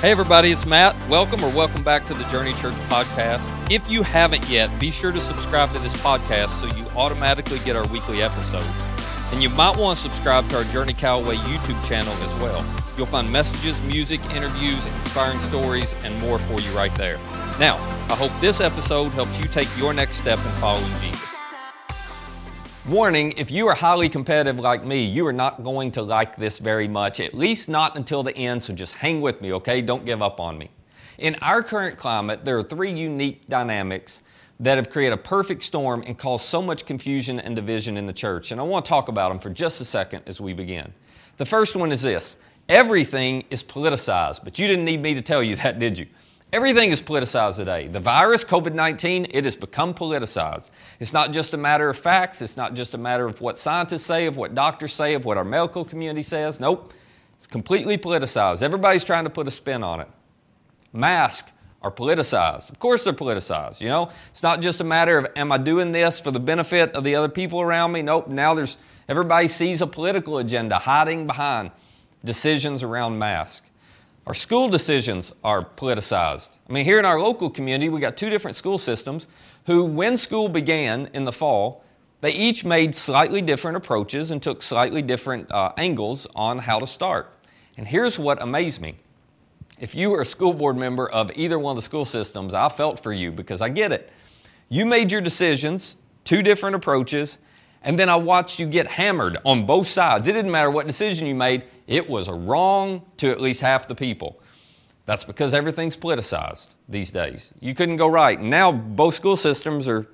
Hey, everybody, it's Matt. Welcome or welcome back to the Journey Church podcast. If you haven't yet, be sure to subscribe to this podcast so you automatically get our weekly episodes. And you might want to subscribe to our Journey Callaway YouTube channel as well. You'll find messages, music, interviews, inspiring stories, and more for you right there. Now, I hope this episode helps you take your next step in following Jesus. Warning if you are highly competitive like me, you are not going to like this very much, at least not until the end, so just hang with me, okay? Don't give up on me. In our current climate, there are three unique dynamics that have created a perfect storm and caused so much confusion and division in the church. And I want to talk about them for just a second as we begin. The first one is this everything is politicized, but you didn't need me to tell you that, did you? Everything is politicized today. The virus, COVID 19, it has become politicized. It's not just a matter of facts, it's not just a matter of what scientists say, of what doctors say, of what our medical community says. Nope, it's completely politicized. Everybody's trying to put a spin on it. Masks are politicized. Of course, they're politicized. You know, it's not just a matter of am I doing this for the benefit of the other people around me? Nope, now there's everybody sees a political agenda hiding behind decisions around masks. Our school decisions are politicized. I mean, here in our local community, we got two different school systems who, when school began in the fall, they each made slightly different approaches and took slightly different uh, angles on how to start. And here's what amazed me. If you were a school board member of either one of the school systems, I felt for you because I get it. You made your decisions, two different approaches, and then I watched you get hammered on both sides. It didn't matter what decision you made, it was a wrong to at least half the people. That's because everything's politicized these days. You couldn't go right. Now both school systems are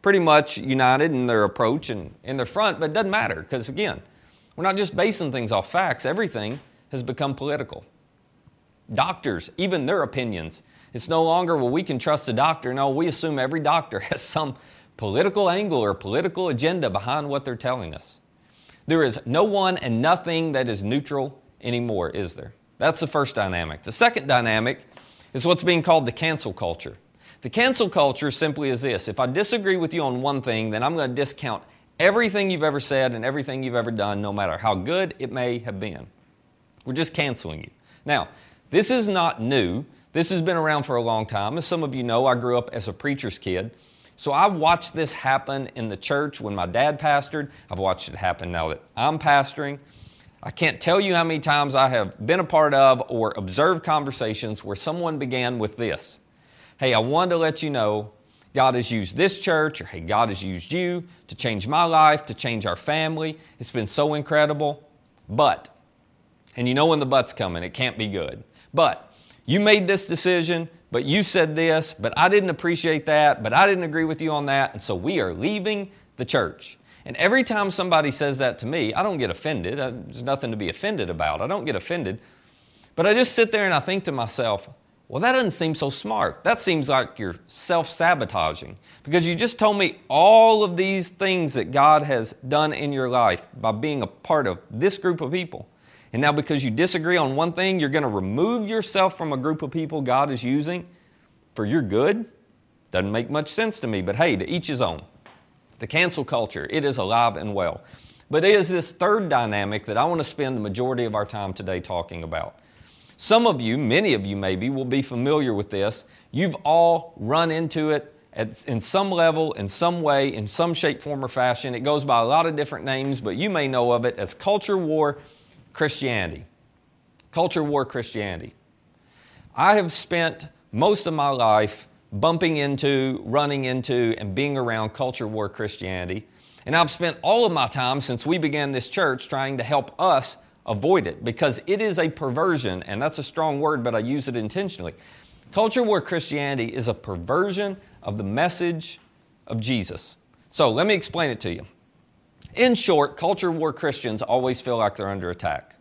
pretty much united in their approach and in their front, but it doesn't matter because, again, we're not just basing things off facts, everything has become political. Doctors, even their opinions. It's no longer, well, we can trust a doctor. No, we assume every doctor has some political angle or political agenda behind what they're telling us. There is no one and nothing that is neutral anymore, is there? That's the first dynamic. The second dynamic is what's being called the cancel culture. The cancel culture simply is this if I disagree with you on one thing, then I'm going to discount everything you've ever said and everything you've ever done, no matter how good it may have been. We're just canceling you. Now, this is not new. This has been around for a long time. As some of you know, I grew up as a preacher's kid. So I watched this happen in the church when my dad pastored. I've watched it happen now that I'm pastoring. I can't tell you how many times I have been a part of or observed conversations where someone began with this Hey, I wanted to let you know God has used this church, or hey, God has used you to change my life, to change our family. It's been so incredible. But, and you know when the but's coming, it can't be good. But you made this decision, but you said this, but I didn't appreciate that, but I didn't agree with you on that, and so we are leaving the church. And every time somebody says that to me, I don't get offended. There's nothing to be offended about. I don't get offended. But I just sit there and I think to myself, well, that doesn't seem so smart. That seems like you're self sabotaging because you just told me all of these things that God has done in your life by being a part of this group of people. And now, because you disagree on one thing, you're going to remove yourself from a group of people God is using for your good? Doesn't make much sense to me, but hey, to each his own. The cancel culture, it is alive and well. But it is this third dynamic that I want to spend the majority of our time today talking about. Some of you, many of you maybe, will be familiar with this. You've all run into it at, in some level, in some way, in some shape, form, or fashion. It goes by a lot of different names, but you may know of it as culture war Christianity, culture war Christianity. I have spent most of my life bumping into, running into, and being around culture war Christianity. And I've spent all of my time since we began this church trying to help us avoid it because it is a perversion, and that's a strong word, but I use it intentionally. Culture war Christianity is a perversion of the message of Jesus. So let me explain it to you. In short, culture war Christians always feel like they're under attack.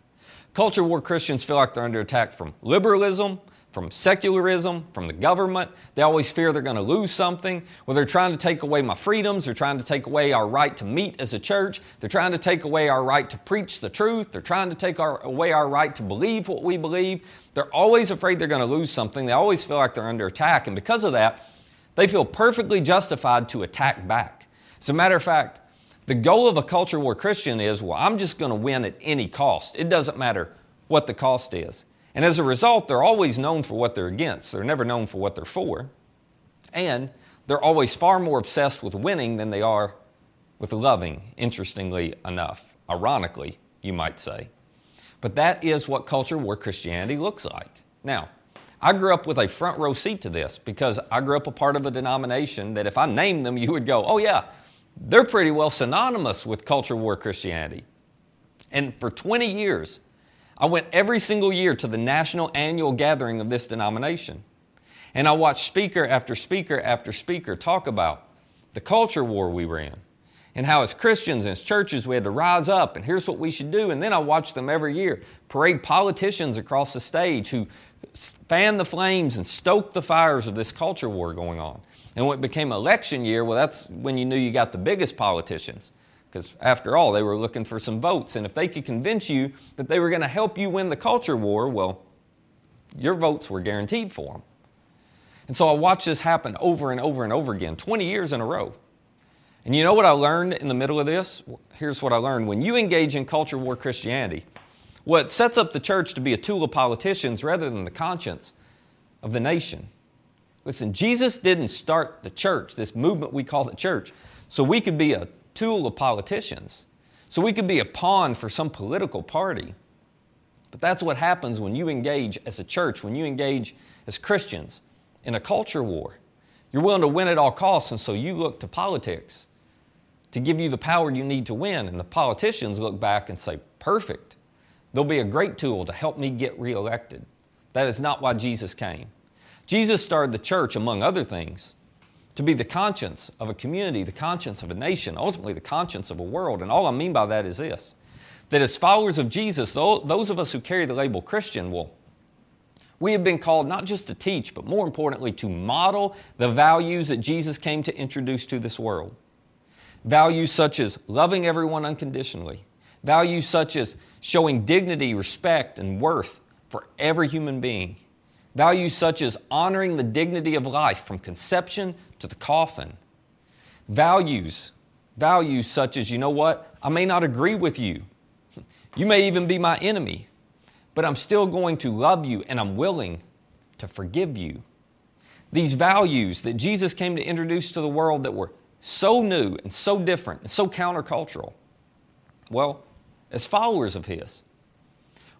Culture war Christians feel like they're under attack from liberalism, from secularism, from the government. They always fear they're going to lose something. Well, they're trying to take away my freedoms. They're trying to take away our right to meet as a church. They're trying to take away our right to preach the truth. They're trying to take our, away our right to believe what we believe. They're always afraid they're going to lose something. They always feel like they're under attack. And because of that, they feel perfectly justified to attack back. As a matter of fact, the goal of a culture war Christian is, well, I'm just going to win at any cost. It doesn't matter what the cost is. And as a result, they're always known for what they're against. They're never known for what they're for. And they're always far more obsessed with winning than they are with loving, interestingly enough. Ironically, you might say. But that is what culture war Christianity looks like. Now, I grew up with a front row seat to this because I grew up a part of a denomination that if I named them, you would go, oh, yeah, they're pretty well synonymous with culture war Christianity. And for 20 years, I went every single year to the national annual gathering of this denomination. And I watched speaker after speaker after speaker talk about the culture war we were in and how as Christians and as churches we had to rise up and here's what we should do. And then I watched them every year parade politicians across the stage who fan the flames and stoke the fires of this culture war going on. And when it became election year, well, that's when you knew you got the biggest politicians. Because after all, they were looking for some votes. And if they could convince you that they were going to help you win the culture war, well, your votes were guaranteed for them. And so I watched this happen over and over and over again, 20 years in a row. And you know what I learned in the middle of this? Here's what I learned. When you engage in culture war Christianity, what sets up the church to be a tool of politicians rather than the conscience of the nation. Listen, Jesus didn't start the church, this movement we call the church, so we could be a tool of politicians, so we could be a pawn for some political party. But that's what happens when you engage as a church, when you engage as Christians in a culture war. You're willing to win at all costs, and so you look to politics to give you the power you need to win. And the politicians look back and say, Perfect. They'll be a great tool to help me get reelected. That is not why Jesus came. Jesus started the church, among other things, to be the conscience of a community, the conscience of a nation, ultimately the conscience of a world. And all I mean by that is this that as followers of Jesus, those of us who carry the label Christian will. We have been called not just to teach, but more importantly, to model the values that Jesus came to introduce to this world. Values such as loving everyone unconditionally, values such as showing dignity, respect, and worth for every human being, Values such as honoring the dignity of life from conception to the coffin. Values, values such as, you know what, I may not agree with you. You may even be my enemy, but I'm still going to love you and I'm willing to forgive you. These values that Jesus came to introduce to the world that were so new and so different and so countercultural. Well, as followers of His,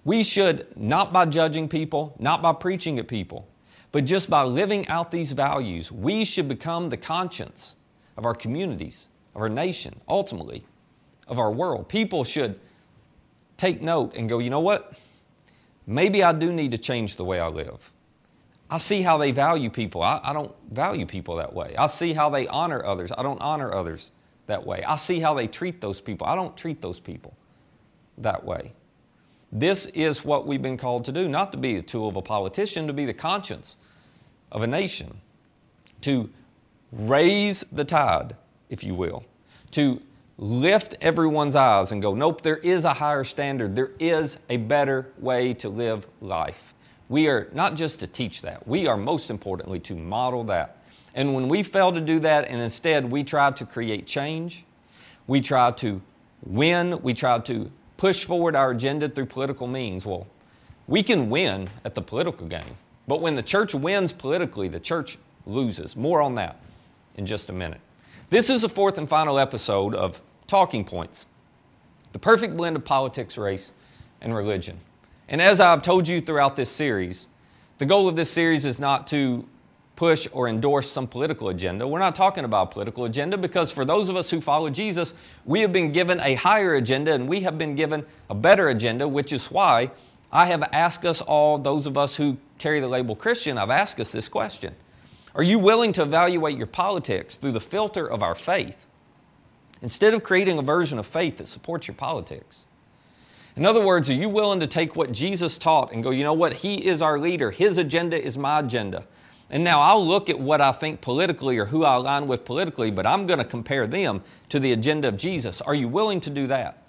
we should, not by judging people, not by preaching at people, but just by living out these values, we should become the conscience of our communities, of our nation, ultimately, of our world. People should take note and go, you know what? Maybe I do need to change the way I live. I see how they value people. I, I, don't value people that way. I see how they honor others. I don't honor others that way. I see how they treat those people. I don't treat those people that way. This is what we've been called to do, not to be the tool of a politician, to be the conscience of a nation, to raise the tide, if you will, to lift everyone's eyes and go, nope, there is a higher standard, there is a better way to live life. We are not just to teach that, we are most importantly to model that. And when we fail to do that and instead we try to create change, we try to win, we try to push forward our agenda through political means. Well, we can win at the political game, but when the church wins politically, the church loses. More on that in just a minute. This is the fourth and final episode of Talking Points the perfect blend of politics, race, and religion. And as I've told you throughout this series, the goal of this series is not to push or endorse some political agenda. We're not talking about political agenda because for those of us who follow Jesus, we have been given a higher agenda and we have been given a better agenda, which is why I have asked us all, those of us who carry the label Christian, I've asked us this question Are you willing to evaluate your politics through the filter of our faith instead of creating a version of faith that supports your politics? In other words, are you willing to take what Jesus taught and go, you know what? He is our leader. His agenda is my agenda. And now I'll look at what I think politically or who I align with politically, but I'm going to compare them to the agenda of Jesus. Are you willing to do that?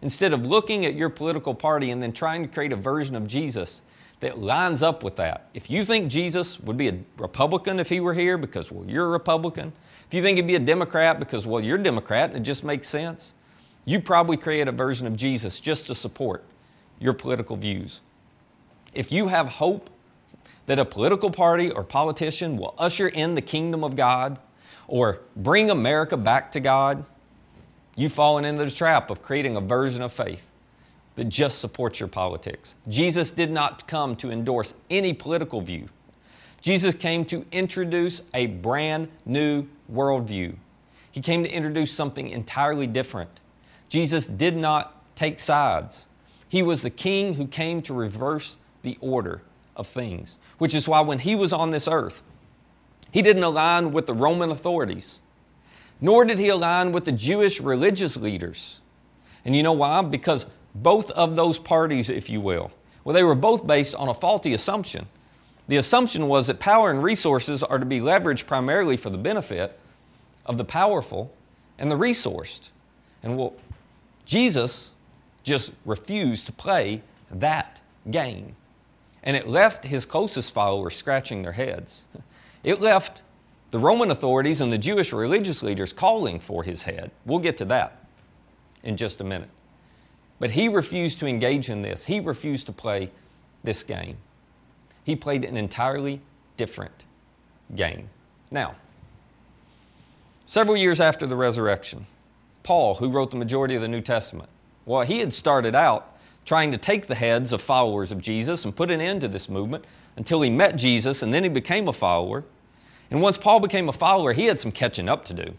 Instead of looking at your political party and then trying to create a version of Jesus that lines up with that. If you think Jesus would be a Republican if he were here because, well, you're a Republican, if you think he'd be a Democrat because, well, you're a Democrat and it just makes sense, you probably create a version of Jesus just to support your political views. If you have hope that a political party or politician will usher in the kingdom of God or bring America back to God, you've fallen into the trap of creating a version of faith that just supports your politics. Jesus did not come to endorse any political view. Jesus came to introduce a brand new worldview. He came to introduce something entirely different. Jesus did not take sides. He was the king who came to reverse the order of things, which is why when he was on this earth, he didn't align with the Roman authorities, nor did he align with the Jewish religious leaders. And you know why? Because both of those parties, if you will, well, they were both based on a faulty assumption. The assumption was that power and resources are to be leveraged primarily for the benefit of the powerful and the resourced. And well, Jesus just refused to play that game. And it left his closest followers scratching their heads. It left the Roman authorities and the Jewish religious leaders calling for his head. We'll get to that in just a minute. But he refused to engage in this, he refused to play this game. He played an entirely different game. Now, several years after the resurrection, Paul, who wrote the majority of the New Testament, well, he had started out trying to take the heads of followers of Jesus and put an end to this movement until he met Jesus and then he became a follower. And once Paul became a follower, he had some catching up to do.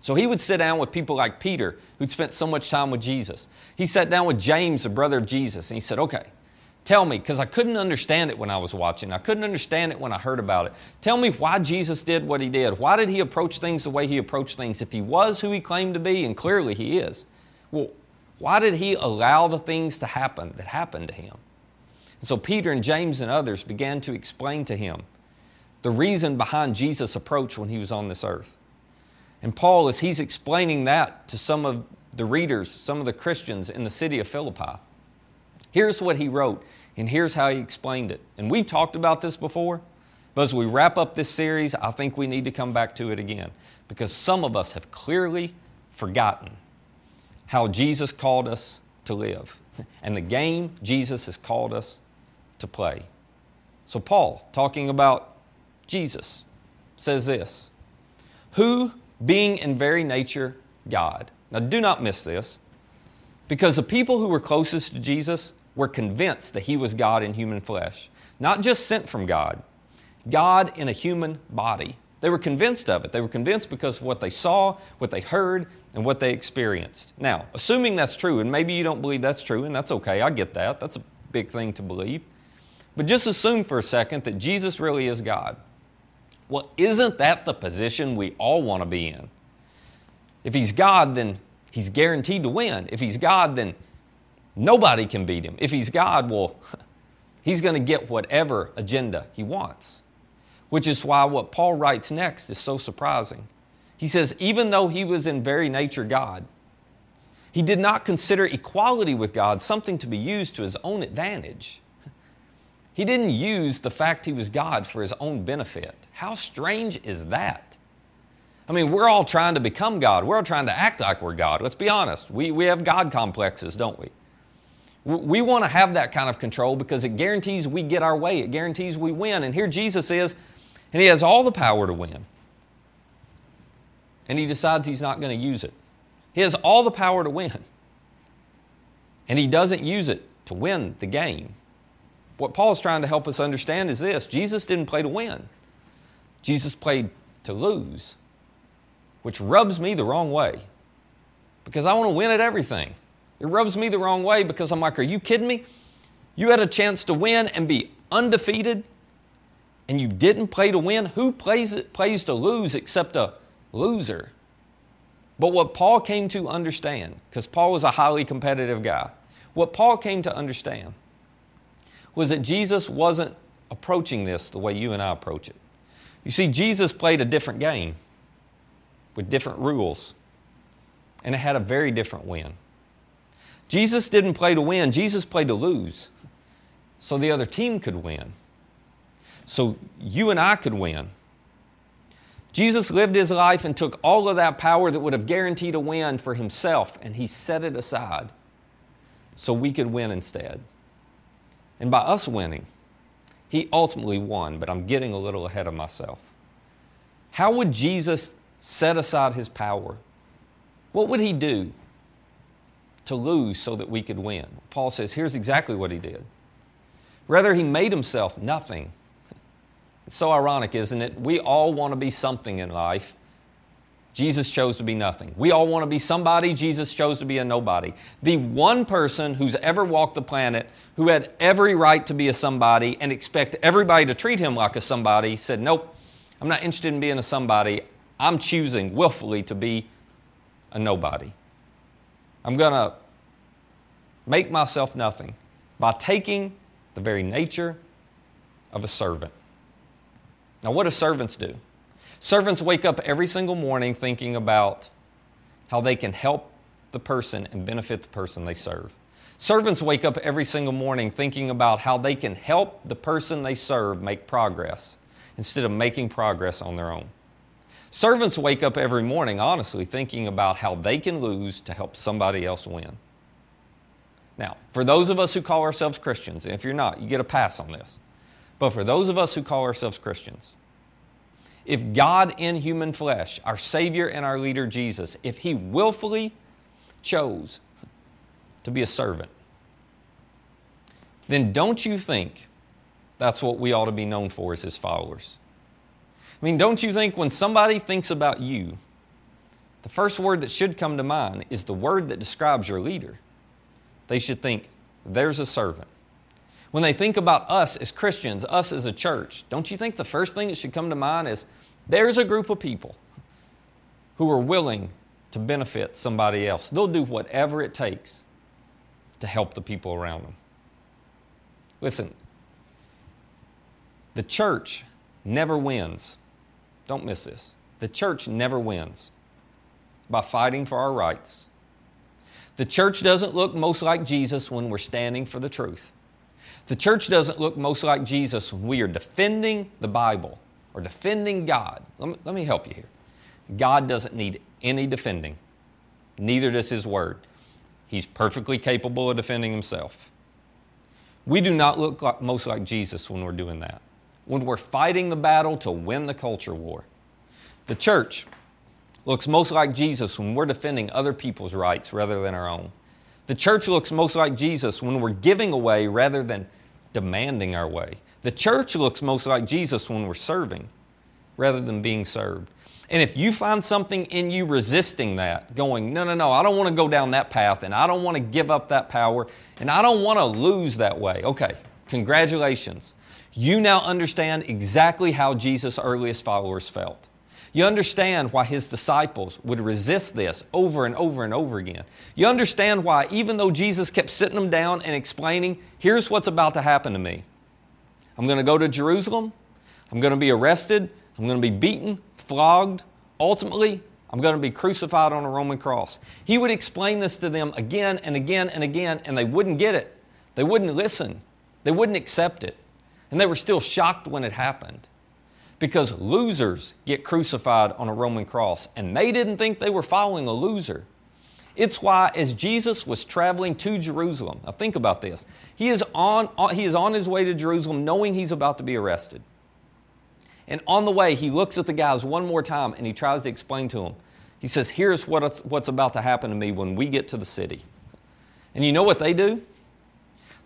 So he would sit down with people like Peter, who'd spent so much time with Jesus. He sat down with James, the brother of Jesus, and he said, Okay, tell me, because I couldn't understand it when I was watching. I couldn't understand it when I heard about it. Tell me why Jesus did what he did. Why did he approach things the way he approached things? If he was who he claimed to be, and clearly he is, well, why did he allow the things to happen that happened to him? And so Peter and James and others began to explain to him the reason behind Jesus' approach when he was on this earth. And Paul, as he's explaining that to some of the readers, some of the Christians in the city of Philippi, here's what he wrote, and here's how he explained it. And we've talked about this before, but as we wrap up this series, I think we need to come back to it again because some of us have clearly forgotten how Jesus called us to live and the game Jesus has called us to play. So, Paul, talking about Jesus, says this Who being in very nature God. Now, do not miss this, because the people who were closest to Jesus were convinced that he was God in human flesh, not just sent from God, God in a human body. They were convinced of it. They were convinced because of what they saw, what they heard, and what they experienced. Now, assuming that's true, and maybe you don't believe that's true, and that's okay, I get that. That's a big thing to believe. But just assume for a second that Jesus really is God. Well, isn't that the position we all want to be in? If he's God, then he's guaranteed to win. If he's God, then nobody can beat him. If he's God, well, he's going to get whatever agenda he wants. Which is why what Paul writes next is so surprising. He says, even though he was in very nature God, he did not consider equality with God something to be used to his own advantage. He didn't use the fact he was God for his own benefit. How strange is that? I mean, we're all trying to become God. We're all trying to act like we're God. Let's be honest. We, we have God complexes, don't we? We want to have that kind of control because it guarantees we get our way, it guarantees we win. And here Jesus is, and he has all the power to win. And he decides he's not going to use it. He has all the power to win. And he doesn't use it to win the game. What Paul is trying to help us understand is this Jesus didn't play to win, Jesus played to lose, which rubs me the wrong way because I want to win at everything. It rubs me the wrong way because I'm like, are you kidding me? You had a chance to win and be undefeated and you didn't play to win? Who plays, plays to lose except a loser? But what Paul came to understand, because Paul was a highly competitive guy, what Paul came to understand was that Jesus wasn't approaching this the way you and I approach it. You see, Jesus played a different game with different rules, and it had a very different win. Jesus didn't play to win, Jesus played to lose so the other team could win. So you and I could win. Jesus lived his life and took all of that power that would have guaranteed a win for himself, and he set it aside so we could win instead. And by us winning, he ultimately won, but I'm getting a little ahead of myself. How would Jesus set aside his power? What would he do to lose so that we could win? Paul says, here's exactly what he did. Rather, he made himself nothing. It's so ironic, isn't it? We all want to be something in life. Jesus chose to be nothing. We all want to be somebody. Jesus chose to be a nobody. The one person who's ever walked the planet who had every right to be a somebody and expect everybody to treat him like a somebody said, Nope, I'm not interested in being a somebody. I'm choosing willfully to be a nobody. I'm going to make myself nothing by taking the very nature of a servant. Now, what do servants do? Servants wake up every single morning thinking about how they can help the person and benefit the person they serve. Servants wake up every single morning thinking about how they can help the person they serve make progress instead of making progress on their own. Servants wake up every morning, honestly, thinking about how they can lose to help somebody else win. Now, for those of us who call ourselves Christians, if you're not, you get a pass on this. But for those of us who call ourselves Christians, if God in human flesh, our Savior and our leader Jesus, if He willfully chose to be a servant, then don't you think that's what we ought to be known for as His followers? I mean, don't you think when somebody thinks about you, the first word that should come to mind is the word that describes your leader? They should think, there's a servant. When they think about us as Christians, us as a church, don't you think the first thing that should come to mind is there's a group of people who are willing to benefit somebody else? They'll do whatever it takes to help the people around them. Listen, the church never wins. Don't miss this. The church never wins by fighting for our rights. The church doesn't look most like Jesus when we're standing for the truth. The church doesn't look most like Jesus when we are defending the Bible or defending God. Let me, let me help you here. God doesn't need any defending, neither does His Word. He's perfectly capable of defending Himself. We do not look like, most like Jesus when we're doing that, when we're fighting the battle to win the culture war. The church looks most like Jesus when we're defending other people's rights rather than our own. The church looks most like Jesus when we're giving away rather than demanding our way. The church looks most like Jesus when we're serving rather than being served. And if you find something in you resisting that, going, no, no, no, I don't want to go down that path and I don't want to give up that power and I don't want to lose that way. Okay, congratulations. You now understand exactly how Jesus' earliest followers felt. You understand why his disciples would resist this over and over and over again. You understand why, even though Jesus kept sitting them down and explaining, here's what's about to happen to me. I'm going to go to Jerusalem. I'm going to be arrested. I'm going to be beaten, flogged. Ultimately, I'm going to be crucified on a Roman cross. He would explain this to them again and again and again, and they wouldn't get it. They wouldn't listen. They wouldn't accept it. And they were still shocked when it happened. Because losers get crucified on a Roman cross, and they didn't think they were following a loser. It's why, as Jesus was traveling to Jerusalem, now think about this. He is, on, he is on his way to Jerusalem knowing he's about to be arrested. And on the way, he looks at the guys one more time and he tries to explain to them. He says, Here's what what's about to happen to me when we get to the city. And you know what they do?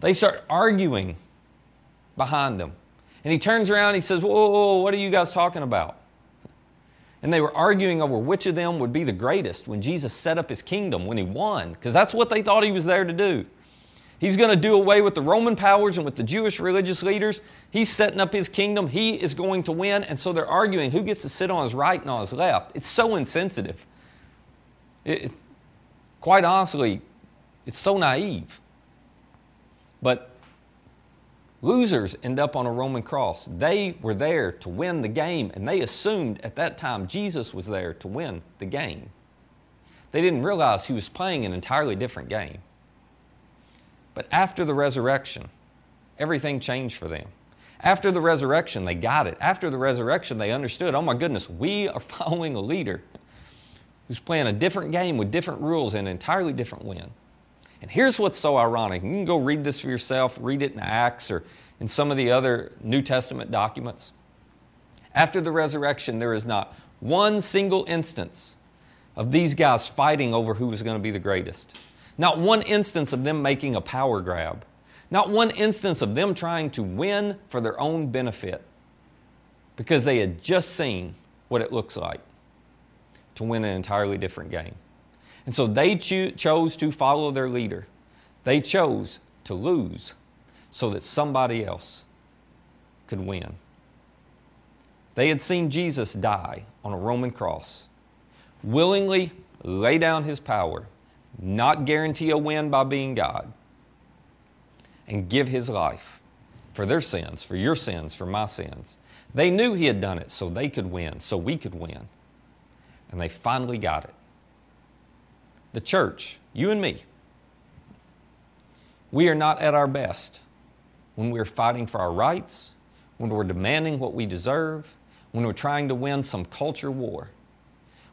They start arguing behind him. And he turns around and he says, whoa, whoa, what are you guys talking about? And they were arguing over which of them would be the greatest when Jesus set up his kingdom, when he won, because that's what they thought he was there to do. He's going to do away with the Roman powers and with the Jewish religious leaders. He's setting up his kingdom. He is going to win. And so they're arguing who gets to sit on his right and on his left. It's so insensitive. It, it, quite honestly, it's so naive. But Losers end up on a Roman cross. They were there to win the game, and they assumed at that time Jesus was there to win the game. They didn't realize he was playing an entirely different game. But after the resurrection, everything changed for them. After the resurrection, they got it. After the resurrection, they understood oh my goodness, we are following a leader who's playing a different game with different rules and an entirely different win. And here's what's so ironic. You can go read this for yourself, read it in Acts or in some of the other New Testament documents. After the resurrection, there is not one single instance of these guys fighting over who was going to be the greatest. Not one instance of them making a power grab. Not one instance of them trying to win for their own benefit because they had just seen what it looks like to win an entirely different game. And so they cho- chose to follow their leader. They chose to lose so that somebody else could win. They had seen Jesus die on a Roman cross, willingly lay down his power, not guarantee a win by being God, and give his life for their sins, for your sins, for my sins. They knew he had done it so they could win, so we could win. And they finally got it. The church, you and me, we are not at our best when we're fighting for our rights, when we're demanding what we deserve, when we're trying to win some culture war,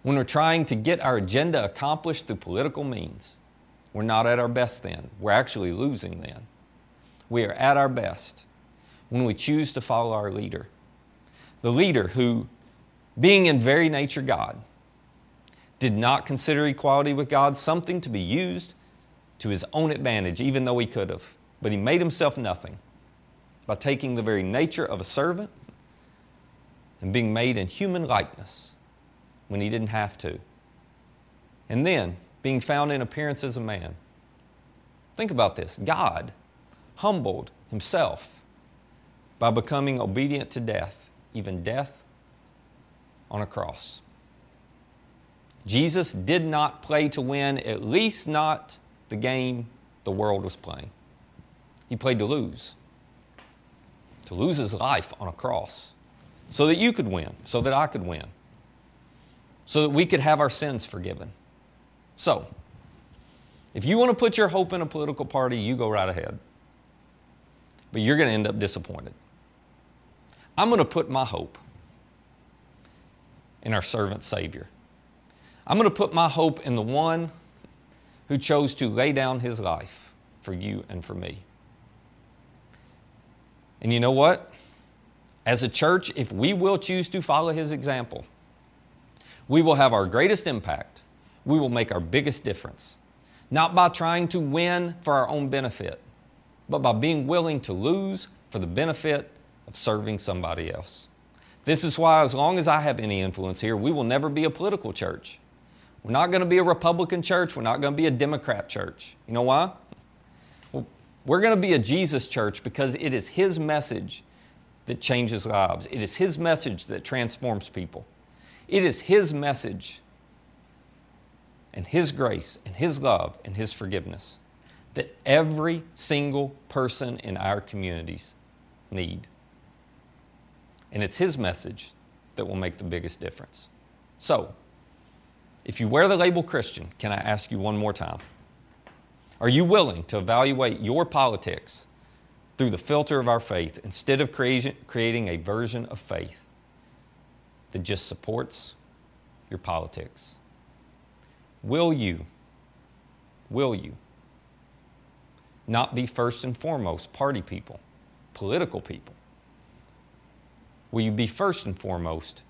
when we're trying to get our agenda accomplished through political means. We're not at our best then. We're actually losing then. We are at our best when we choose to follow our leader. The leader who, being in very nature God, did not consider equality with God something to be used to his own advantage, even though he could have. But he made himself nothing by taking the very nature of a servant and being made in human likeness when he didn't have to. And then being found in appearance as a man. Think about this God humbled himself by becoming obedient to death, even death on a cross. Jesus did not play to win, at least not the game the world was playing. He played to lose, to lose his life on a cross so that you could win, so that I could win, so that we could have our sins forgiven. So, if you want to put your hope in a political party, you go right ahead. But you're going to end up disappointed. I'm going to put my hope in our servant Savior. I'm going to put my hope in the one who chose to lay down his life for you and for me. And you know what? As a church, if we will choose to follow his example, we will have our greatest impact. We will make our biggest difference. Not by trying to win for our own benefit, but by being willing to lose for the benefit of serving somebody else. This is why, as long as I have any influence here, we will never be a political church. We're not going to be a Republican church. We're not going to be a Democrat church. You know why? We're going to be a Jesus church because it is His message that changes lives. It is His message that transforms people. It is His message and His grace and His love and His forgiveness that every single person in our communities need. And it's His message that will make the biggest difference. So, if you wear the label Christian, can I ask you one more time? Are you willing to evaluate your politics through the filter of our faith instead of creating a version of faith that just supports your politics? Will you, will you not be first and foremost party people, political people? Will you be first and foremost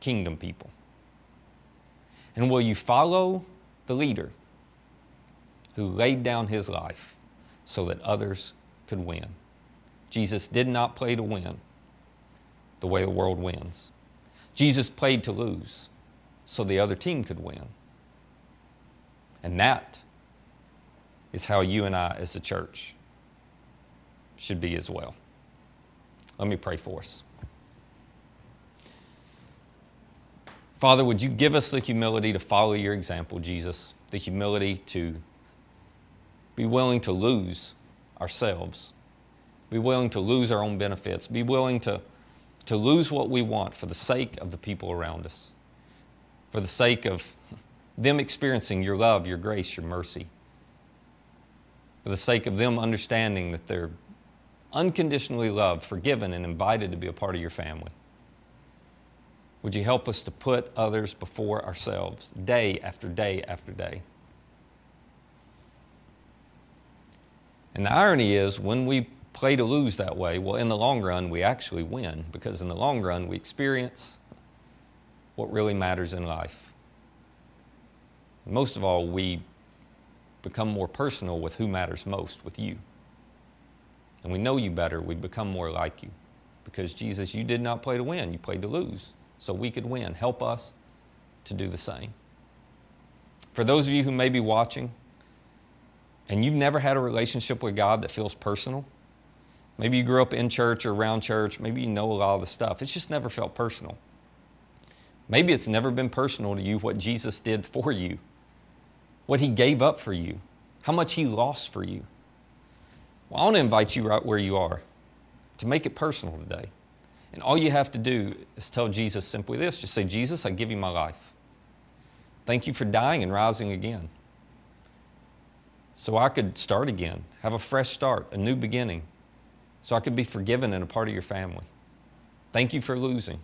kingdom people? And will you follow the leader who laid down his life so that others could win? Jesus did not play to win the way the world wins. Jesus played to lose so the other team could win. And that is how you and I, as a church, should be as well. Let me pray for us. Father, would you give us the humility to follow your example, Jesus? The humility to be willing to lose ourselves be willing to lose our own benefits, be willing to, to lose what we want for the sake of the people around us, for the sake of them experiencing your love, your grace, your mercy, for the sake of them understanding that they're unconditionally loved, forgiven, and invited to be a part of your family. Would you help us to put others before ourselves day after day after day? And the irony is, when we play to lose that way, well, in the long run, we actually win because in the long run, we experience what really matters in life. Most of all, we become more personal with who matters most, with you. And we know you better, we become more like you. Because Jesus, you did not play to win, you played to lose. So we could win. Help us to do the same. For those of you who may be watching and you've never had a relationship with God that feels personal, maybe you grew up in church or around church, maybe you know a lot of the stuff, it's just never felt personal. Maybe it's never been personal to you what Jesus did for you, what He gave up for you, how much He lost for you. Well, I want to invite you right where you are to make it personal today. And all you have to do is tell Jesus simply this just say, Jesus, I give you my life. Thank you for dying and rising again. So I could start again, have a fresh start, a new beginning, so I could be forgiven and a part of your family. Thank you for losing,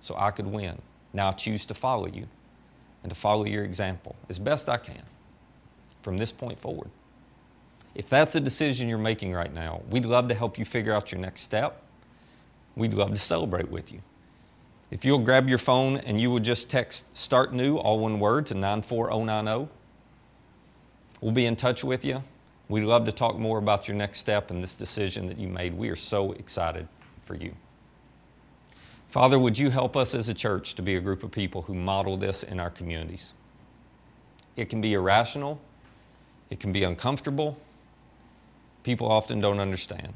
so I could win. Now I choose to follow you and to follow your example as best I can from this point forward. If that's a decision you're making right now, we'd love to help you figure out your next step. We'd love to celebrate with you. If you'll grab your phone and you will just text Start New, all one word, to 94090, we'll be in touch with you. We'd love to talk more about your next step and this decision that you made. We are so excited for you. Father, would you help us as a church to be a group of people who model this in our communities? It can be irrational, it can be uncomfortable, people often don't understand.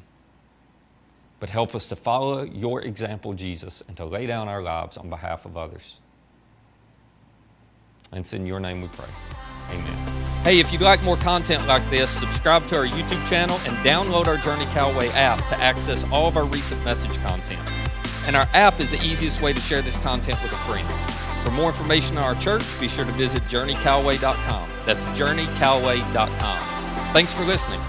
But help us to follow your example, Jesus, and to lay down our lives on behalf of others. And it's in your name we pray. Amen. Hey, if you'd like more content like this, subscribe to our YouTube channel and download our Journey Calway app to access all of our recent message content. And our app is the easiest way to share this content with a friend. For more information on our church, be sure to visit journeycalway.com. That's journeycalway.com. Thanks for listening.